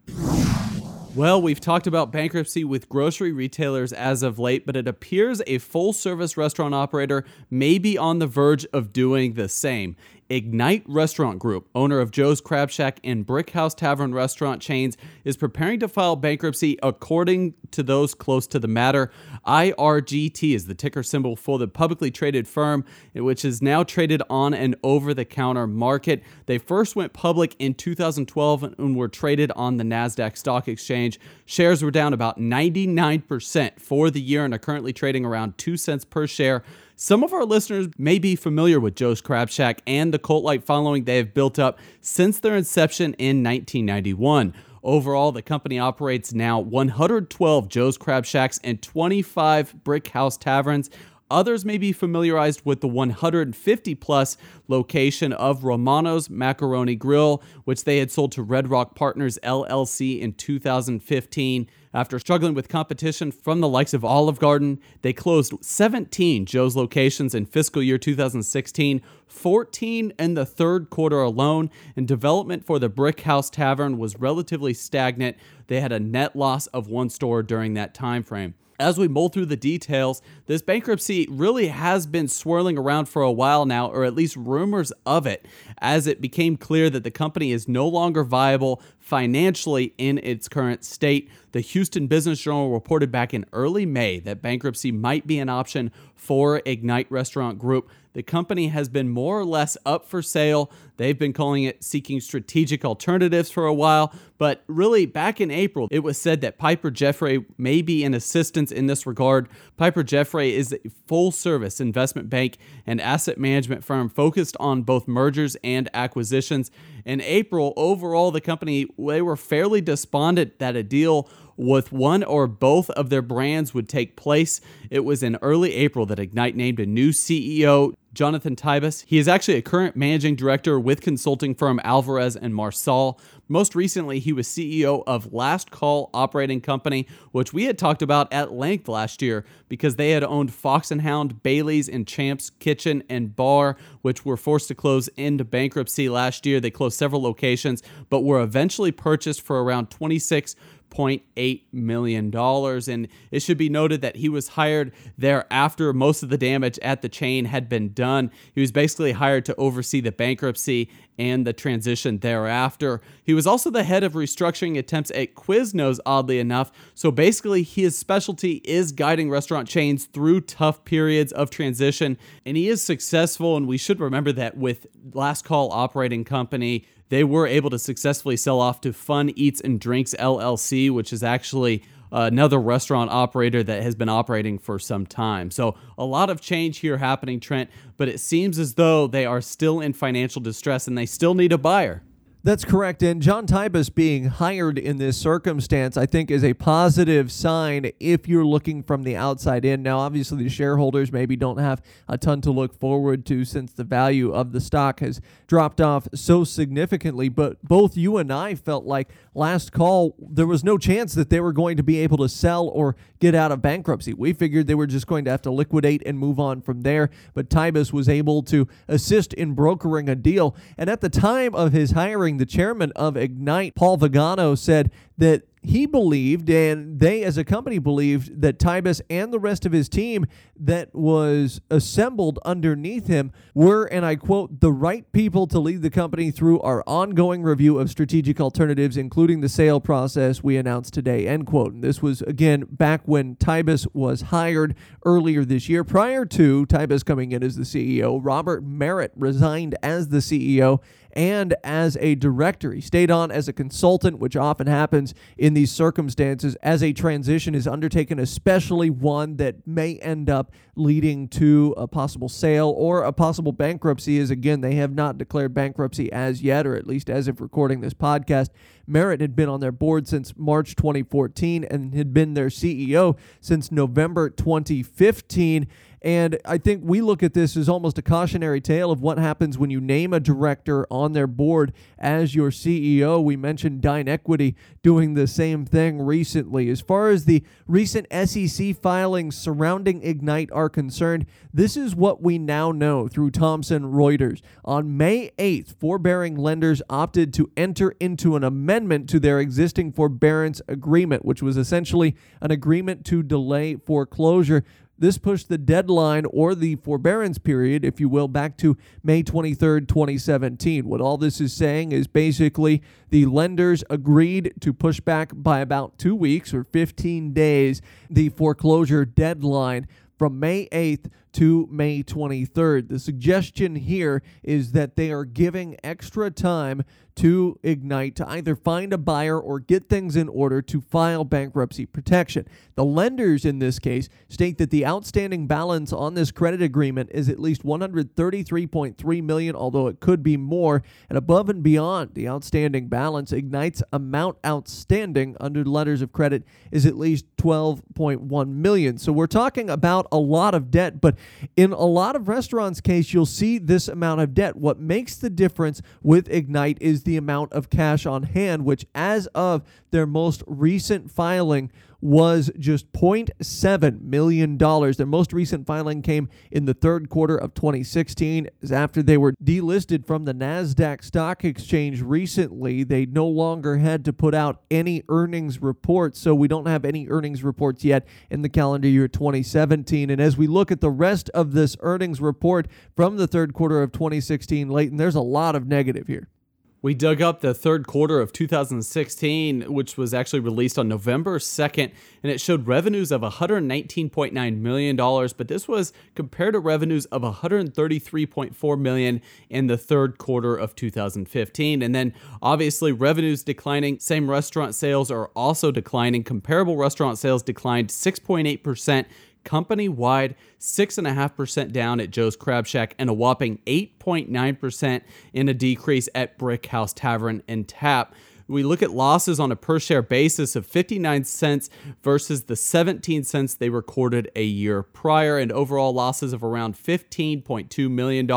Well, we've talked about bankruptcy with grocery retailers as of late, but it appears a full service restaurant operator may be on the verge of doing the same. Ignite Restaurant Group, owner of Joe's Crab Shack and Brick House Tavern restaurant chains, is preparing to file bankruptcy according to those close to the matter. IRGT is the ticker symbol for the publicly traded firm, which is now traded on an over the counter market. They first went public in 2012 and were traded on the NASDAQ Stock Exchange. Shares were down about 99% for the year and are currently trading around 2 cents per share. Some of our listeners may be familiar with Joe's Crab Shack and the cult like following they have built up since their inception in 1991. Overall, the company operates now 112 Joe's Crab Shacks and 25 Brick House Taverns. Others may be familiarized with the 150 plus location of Romano's Macaroni Grill, which they had sold to Red Rock Partners LLC in 2015. After struggling with competition from the likes of Olive Garden, they closed 17 Joe's locations in fiscal year 2016, 14 in the third quarter alone, and development for the Brick House Tavern was relatively stagnant. They had a net loss of one store during that time frame. As we mull through the details, this bankruptcy really has been swirling around for a while now, or at least rumors of it, as it became clear that the company is no longer viable financially in its current state. The Houston Business Journal reported back in early May that bankruptcy might be an option for Ignite Restaurant Group. The company has been more or less up for sale. They've been calling it seeking strategic alternatives for a while, but really back in April, it was said that Piper Jaffray may be an assistance in this regard. Piper Jaffray is a full service investment bank and asset management firm focused on both mergers and acquisitions. In April, overall, the company they were fairly despondent that a deal with one or both of their brands would take place. It was in early April that Ignite named a new CEO, Jonathan Tibus. He is actually a current managing director with consulting firm Alvarez and Marsal. Most recently, he was CEO of Last Call Operating Company, which we had talked about at length last year because they had owned Fox and Hound, Bailey's, and Champps Kitchen and Bar, which were forced to close into bankruptcy last year. They closed several locations, but were eventually purchased for around 26 $6.8 million. And it should be noted that he was hired there after most of the damage at the chain had been done. He was basically hired to oversee the bankruptcy and the transition thereafter. He was also the head of restructuring attempts at Quiznos, oddly enough. So basically, his specialty is guiding restaurant chains through tough periods of transition, and he is successful. And we should remember that with Last Call Operating Company, they were able to successfully sell off to Fun Eats and Drinks LLC, which is actually uh, another restaurant operator that has been operating for some time. So, a lot of change here happening, Trent, but it seems as though they are still in financial distress and they still need a buyer. That's correct. And John Tibus being hired in this circumstance, I think, is a positive sign if you're looking from the outside in. Now, obviously, the shareholders maybe don't have a ton to look forward to since the value of the stock has dropped off so significantly. But both you and I felt like last call, there was no chance that they were going to be able to sell or get out of bankruptcy. We figured they were just going to have to liquidate and move on from there. But Tibus was able to assist in brokering a deal. And at the time of his hiring, the chairman of Ignite, Paul Vigano, said that he believed, and they as a company believed, that Tibus and the rest of his team that was assembled underneath him were, and I quote, the right people to lead the company through our ongoing review of strategic alternatives, including the sale process we announced today, end quote. And this was, again, back when Tibus was hired earlier this year. Prior to Tibus coming in as the CEO, Robert Merritt resigned as the CEO and as a director. He stayed on as a consultant, which often happens in these circumstances as a transition is undertaken, especially one that may end up leading to a possible sale or a possible bankruptcy. Is again, they have not declared bankruptcy as yet, or at least as of recording this podcast. Merritt had been on their board since March 2014 and had been their CEO since November 2015. And I think we look at this as almost a cautionary tale of what happens when you name a director on their board as your CEO. We mentioned Dine Equity doing the same thing recently. As far as the recent SEC filings surrounding Ignite are concerned, this is what we now know through Thomson Reuters. On May 8th, forbearing lenders opted to enter into an amendment to their existing forbearance agreement, which was essentially an agreement to delay foreclosure this pushed the deadline or the forbearance period, if you will, back to May 23rd, 2017. What all this is saying is basically the lenders agreed to push back by about two weeks or 15 days the foreclosure deadline from May 8th to May 23rd. The suggestion here is that they are giving extra time to Ignite to either find a buyer or get things in order to file bankruptcy protection. The lenders in this case state that the outstanding balance on this credit agreement is at least 133.3 million, although it could be more, and above and beyond the outstanding balance, Ignite's amount outstanding under letters of credit is at least 12.1 million. So we're talking about a lot of debt, but in a lot of restaurants case you'll see this amount of debt. What makes the difference with Ignite is the amount of cash on hand, which, as of their most recent filing, was just $0.7 million. Their most recent filing came in the third quarter of 2016. After they were delisted from the NASDAQ stock exchange recently, they no longer had to put out any earnings reports. So we don't have any earnings reports yet in the calendar year 2017. And as we look at the rest of this earnings report from the third quarter of 2016, Leighton, there's a lot of negative here. We dug up the third quarter of 2016, which was actually released on November 2nd, and it showed revenues of $119.9 million, but this was compared to revenues of 133.4 million in the third quarter of 2015. And then obviously revenues declining, same restaurant sales are also declining. Comparable restaurant sales declined 6.8% company wide 6.5% down at Joe's Crab Shack and a whopping 8.9% in a decrease at Brick House Tavern and Tap. We look at losses on a per share basis of 59 cents versus the 17 cents they recorded a year prior, and overall losses of around $15.2 million.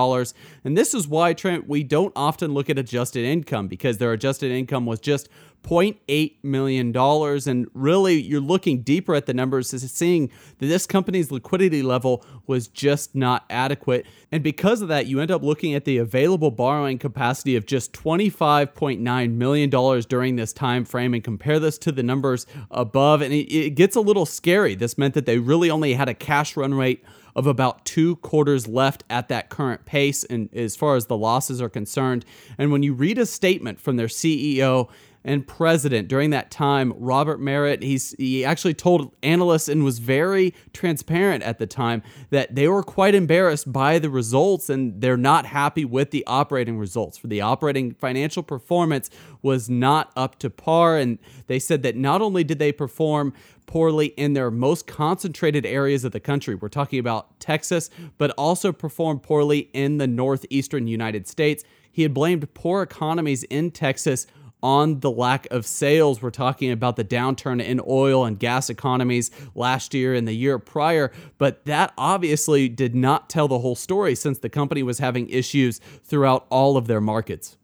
And this is why, Trent, we don't often look at adjusted income because their adjusted income was just $0.8 million. And really, you're looking deeper at the numbers, is seeing that this company's liquidity level was just not adequate. And because of that, you end up looking at the available borrowing capacity of just $25.9 million during this time frame and compare this to the numbers above. And it, it gets a little scary. This meant that they really only had a cash run rate of about two quarters left at that current pace and as far as the losses are concerned. And when you read a statement from their CEO, and president during that time, Robert Merritt, he's he actually told analysts and was very transparent at the time that they were quite embarrassed by the results and they're not happy with the operating results. For the operating financial performance was not up to par and they said that not only did they perform poorly in their most concentrated areas of the country. We're talking about Texas, but also performed poorly in the northeastern United States. He had blamed poor economies in Texas on the lack of sales. We're talking about the downturn in oil and gas economies last year and the year prior, but that obviously did not tell the whole story since the company was having issues throughout all of their markets.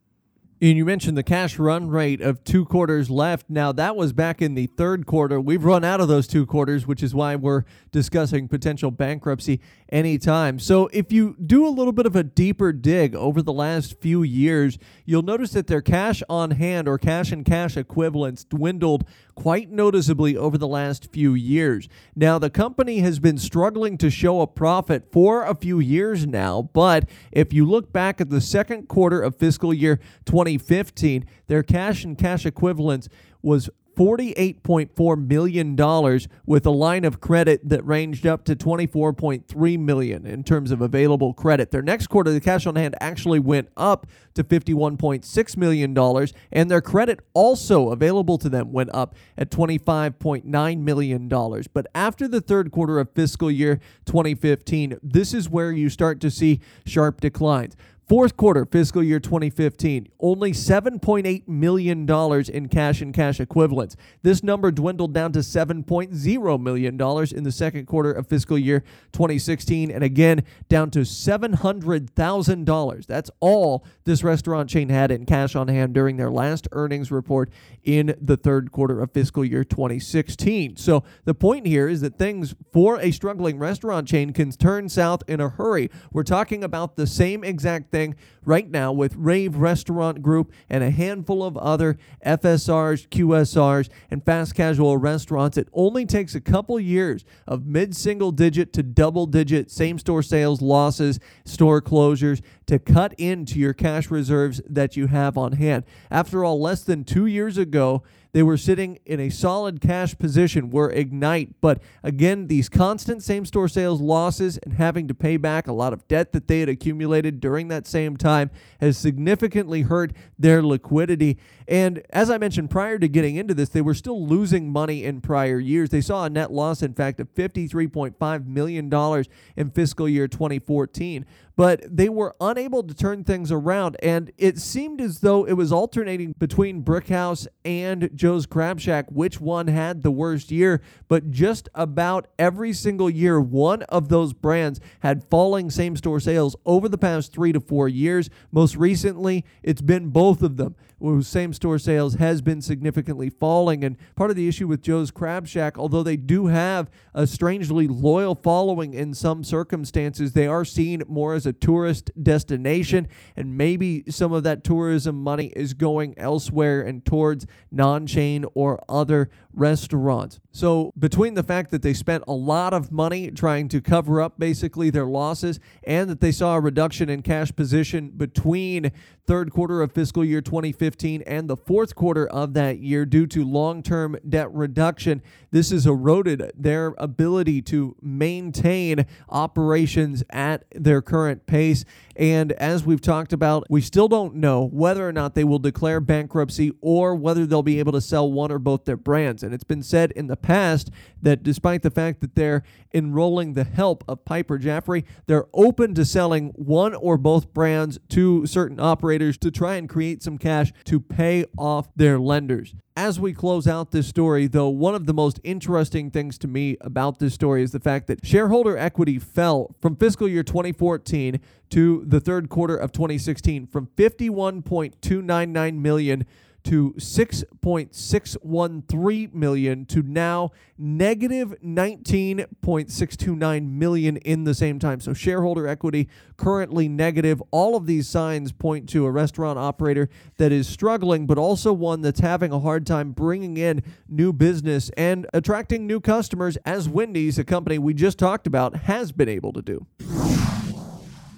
And you mentioned the cash run rate of two quarters left. Now, that was back in the third quarter. We've run out of those two quarters, which is why we're discussing potential bankruptcy anytime. So, if you do a little bit of a deeper dig over the last few years, you'll notice that their cash on hand or cash and cash equivalents dwindled quite noticeably over the last few years. Now, the company has been struggling to show a profit for a few years now, but if you look back at the second quarter of fiscal year 2015, their cash and cash equivalents was $48.4 million with a line of credit that ranged up to 24.3 million in terms of available credit. Their next quarter, the cash on hand actually went up to $51.6 million, and their credit also available to them went up at $25.9 million. But after the third quarter of fiscal year 2015, this is where you start to see sharp declines. Fourth quarter fiscal year 2015, only $7.8 million in cash and cash equivalents. This number dwindled down to $7.0 million in the second quarter of fiscal year 2016, and again down to $700,000. That's all this restaurant chain had in cash on hand during their last earnings report in the third quarter of fiscal year 2016. So the point here is that things for a struggling restaurant chain can turn south in a hurry. We're talking about the same exact thing right now with Rave Restaurant Group and a handful of other FSRs, QSRs, and fast casual restaurants. It only takes a couple years of mid single digit to double digit same store sales losses, store closures to cut into your cash reserves that you have on hand. After all, less than two years ago, they were sitting in a solid cash position, were Ignite. But again, these constant same store sales losses and having to pay back a lot of debt that they had accumulated during that same time has significantly hurt their liquidity. And as I mentioned prior to getting into this, they were still losing money in prior years. They saw a net loss, in fact, of $53.5 million in fiscal year 2014 but they were unable to turn things around. And it seemed as though it was alternating between Brickhouse and Joe's Crab Shack, which one had the worst year. But just about every single year, one of those brands had falling same store sales over the past three to four years. Most recently, it's been both of them whose same store sales has been significantly falling. And part of the issue with Joe's Crab Shack, although they do have a strangely loyal following in some circumstances, they are seen more as a tourist destination. And maybe some of that tourism money is going elsewhere and towards non chain or other restaurants. So, between the fact that they spent a lot of money trying to cover up basically their losses and that they saw a reduction in cash position between third quarter of fiscal year 2015 and the fourth quarter of that year due to long term debt reduction. This has eroded their ability to maintain operations at their current pace. And as we've talked about, we still don't know whether or not they will declare bankruptcy or whether they'll be able to sell one or both their brands. And it's been said in the past that despite the fact that they're enrolling the help of Piper Jaffray, they're open to selling one or both brands to certain operators to try and create some cash to pay off their lenders. As we close out this story, though, one of the most interesting things to me about this story is the fact that shareholder equity fell from fiscal year 2014 to the third quarter of 2016 from 51.299 million to 6.613 million to now negative 19.629 million in the same time. So shareholder equity currently negative. All of these signs point to a restaurant operator that is struggling, but also one that's having a hard time bringing in new business and attracting new customers, as Wendy's, a company we just talked about, has been able to do.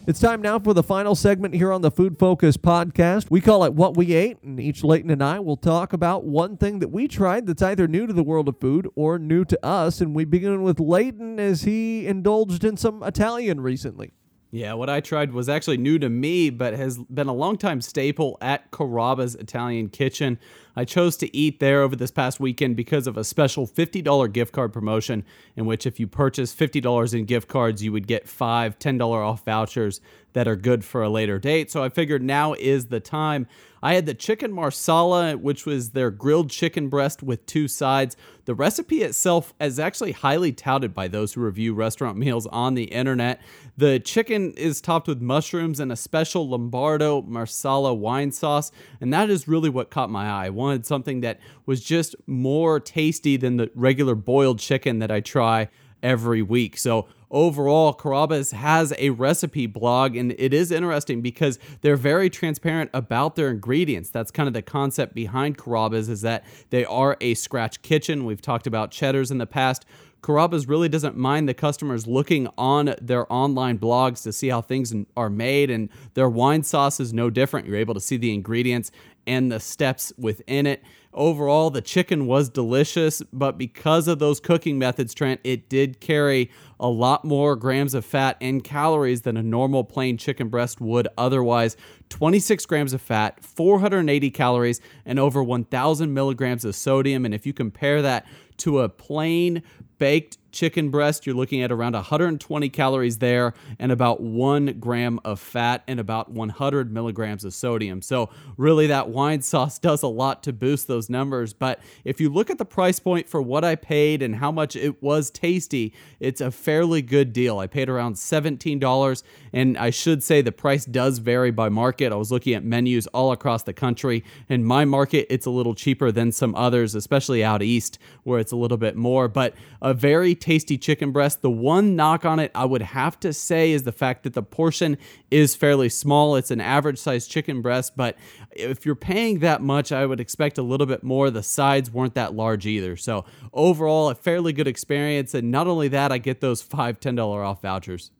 It's time now for the final segment here on the Food Focus podcast. We call it What We Ate, and each Leighton and I will talk about one thing that we tried that's either new to the world of food or new to us. And we begin with Leighton as he indulged in some Italian recently. Yeah, what I tried was actually new to me, but has been a long-time staple at Carrabba's Italian Kitchen. I chose to eat there over this past weekend because of a special $50 gift card promotion, in which if you purchase $50 in gift cards, you would get five $10 off vouchers that are good for a later date. So I figured now is the time. I had the chicken marsala, which was their grilled chicken breast with two sides. The recipe itself is actually highly touted by those who review restaurant (laughs) meals on the internet. The chicken is topped with mushrooms and a special Lombardo marsala wine sauce, and that is really what caught my eye. I wanted something that was just more tasty than the regular boiled chicken that I try every week. So overall, Carrabba's has a recipe blog, and it is interesting because they're very transparent about their ingredients. That's kind of the concept behind Carrabba's is that they are a scratch kitchen. We've talked about cheddars in the past. Carrabba's really doesn't mind the customers looking on their online blogs to see how things are made, and their wine sauce is no different. You're able to see the ingredients and the steps within it. Overall, the chicken was delicious, but because of those cooking methods, Trent, it did carry a lot more grams of fat and calories than a normal plain chicken breast would otherwise. 26 grams of fat, 480 calories, and over 1,000 milligrams of sodium. And if you compare that to a plain baked chicken breast, you're looking at around 120 calories there and about one gram of fat and about 100 milligrams of sodium. So, really, that wine sauce (laughs) does a lot to boost those numbers. But if you look at the price point for what I paid and how much it was tasty, it's a fairly good deal. I paid around $17, and I should say the price does vary by market. I was looking at menus all across the country. In my market, it's a little cheaper than some others, especially out east where it's a little bit more. But a very tasty chicken breast. The one knock on it I would have to say is the fact that the portion is fairly small. It's an average sized chicken breast, but if you're paying that much, I would expect a little bit more. The sides weren't that large either. So, overall, a fairly good experience. And not only that, I get those five $10 off vouchers.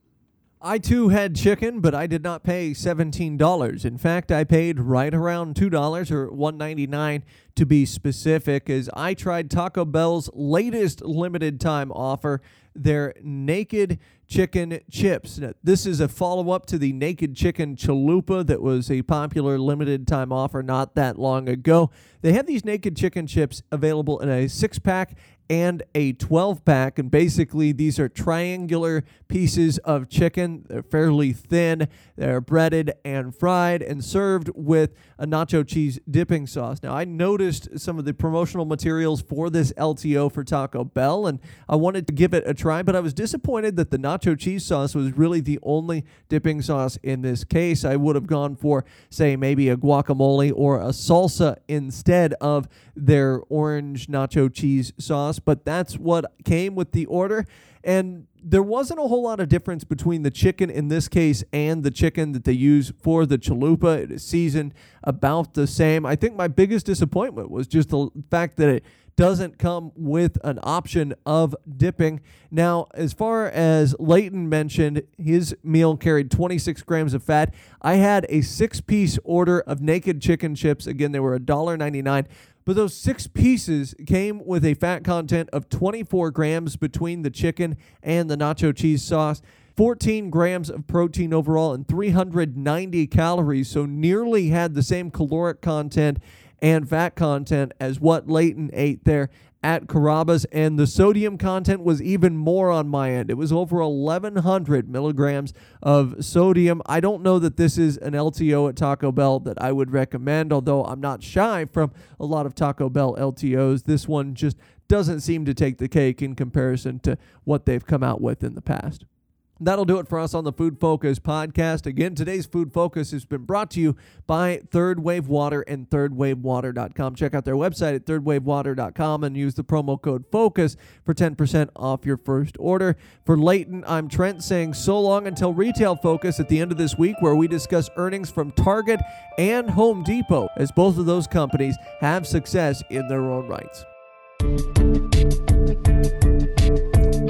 I too had chicken, but I did not pay $17. In fact, I paid right around $2 or $1.99 to be specific as I tried Taco Bell's latest limited time offer, their naked chicken chips. Now, this is a follow up to the naked chicken chalupa that was a popular limited time offer not that long ago. They have these naked chicken chips available in a six pack and a 12 pack. And basically, these are triangular pieces of chicken. They're fairly thin, they're breaded and fried and served with a nacho cheese dipping sauce. Now, I noticed some of the promotional materials for this LTO for Taco Bell, and I wanted to give it a try, but I was disappointed that the nacho cheese sauce was really the only dipping sauce in this case. I would have gone for, say, maybe a guacamole or a salsa instead of their orange nacho cheese sauce, but that's what came with the order. And there wasn't a whole lot of difference between the chicken in this case and the chicken that they use for the chalupa. It is seasoned about the same. I think my biggest disappointment was just the fact that it doesn't come with an option of dipping. Now, as far as Leighton mentioned, his meal carried 26 grams of fat. I had a six piece order of naked chicken chips. Again, they were $1.99. But those six pieces came with a fat content of 24 grams between the chicken and the nacho cheese sauce. 14 grams of protein overall and 390 calories, so nearly had the same caloric content and fat content as what Leighton ate there at Carrabba's, and the sodium content was even more on my end. It was over 1,100 milligrams of sodium. I don't know that this is an LTO at Taco Bell that I would recommend, although I'm not shy from a lot of Taco Bell LTOs. This one just doesn't seem to take the cake in comparison to what they've come out with in the past. That'll do it for us on the Food Focus podcast. Again, today's Food Focus has been brought to you by Third Wave Water and thirdwavewater.com. Check out their website at thirdwavewater.com and use the promo code FOCUS for 10% off your first order. For Leighton, I'm Trent saying so long until Retail Focus at the end of this week, where we discuss earnings from Target and Home Depot, as both of those companies have success in their own rights.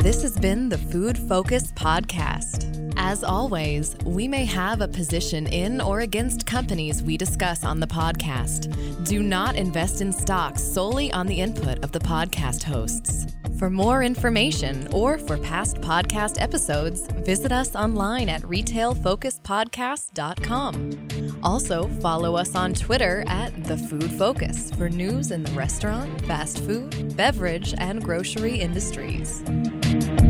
This has been the Food Focus Podcast. As always, we may have a position in or against companies we discuss on the podcast. Do not invest in stocks solely on the input of the podcast hosts. For more information or for past podcast episodes, visit us online at retailfocuspodcast.com. Also, follow us on Twitter at The Food Focus for news in the restaurant, fast food, beverage, and grocery industries. Thank you.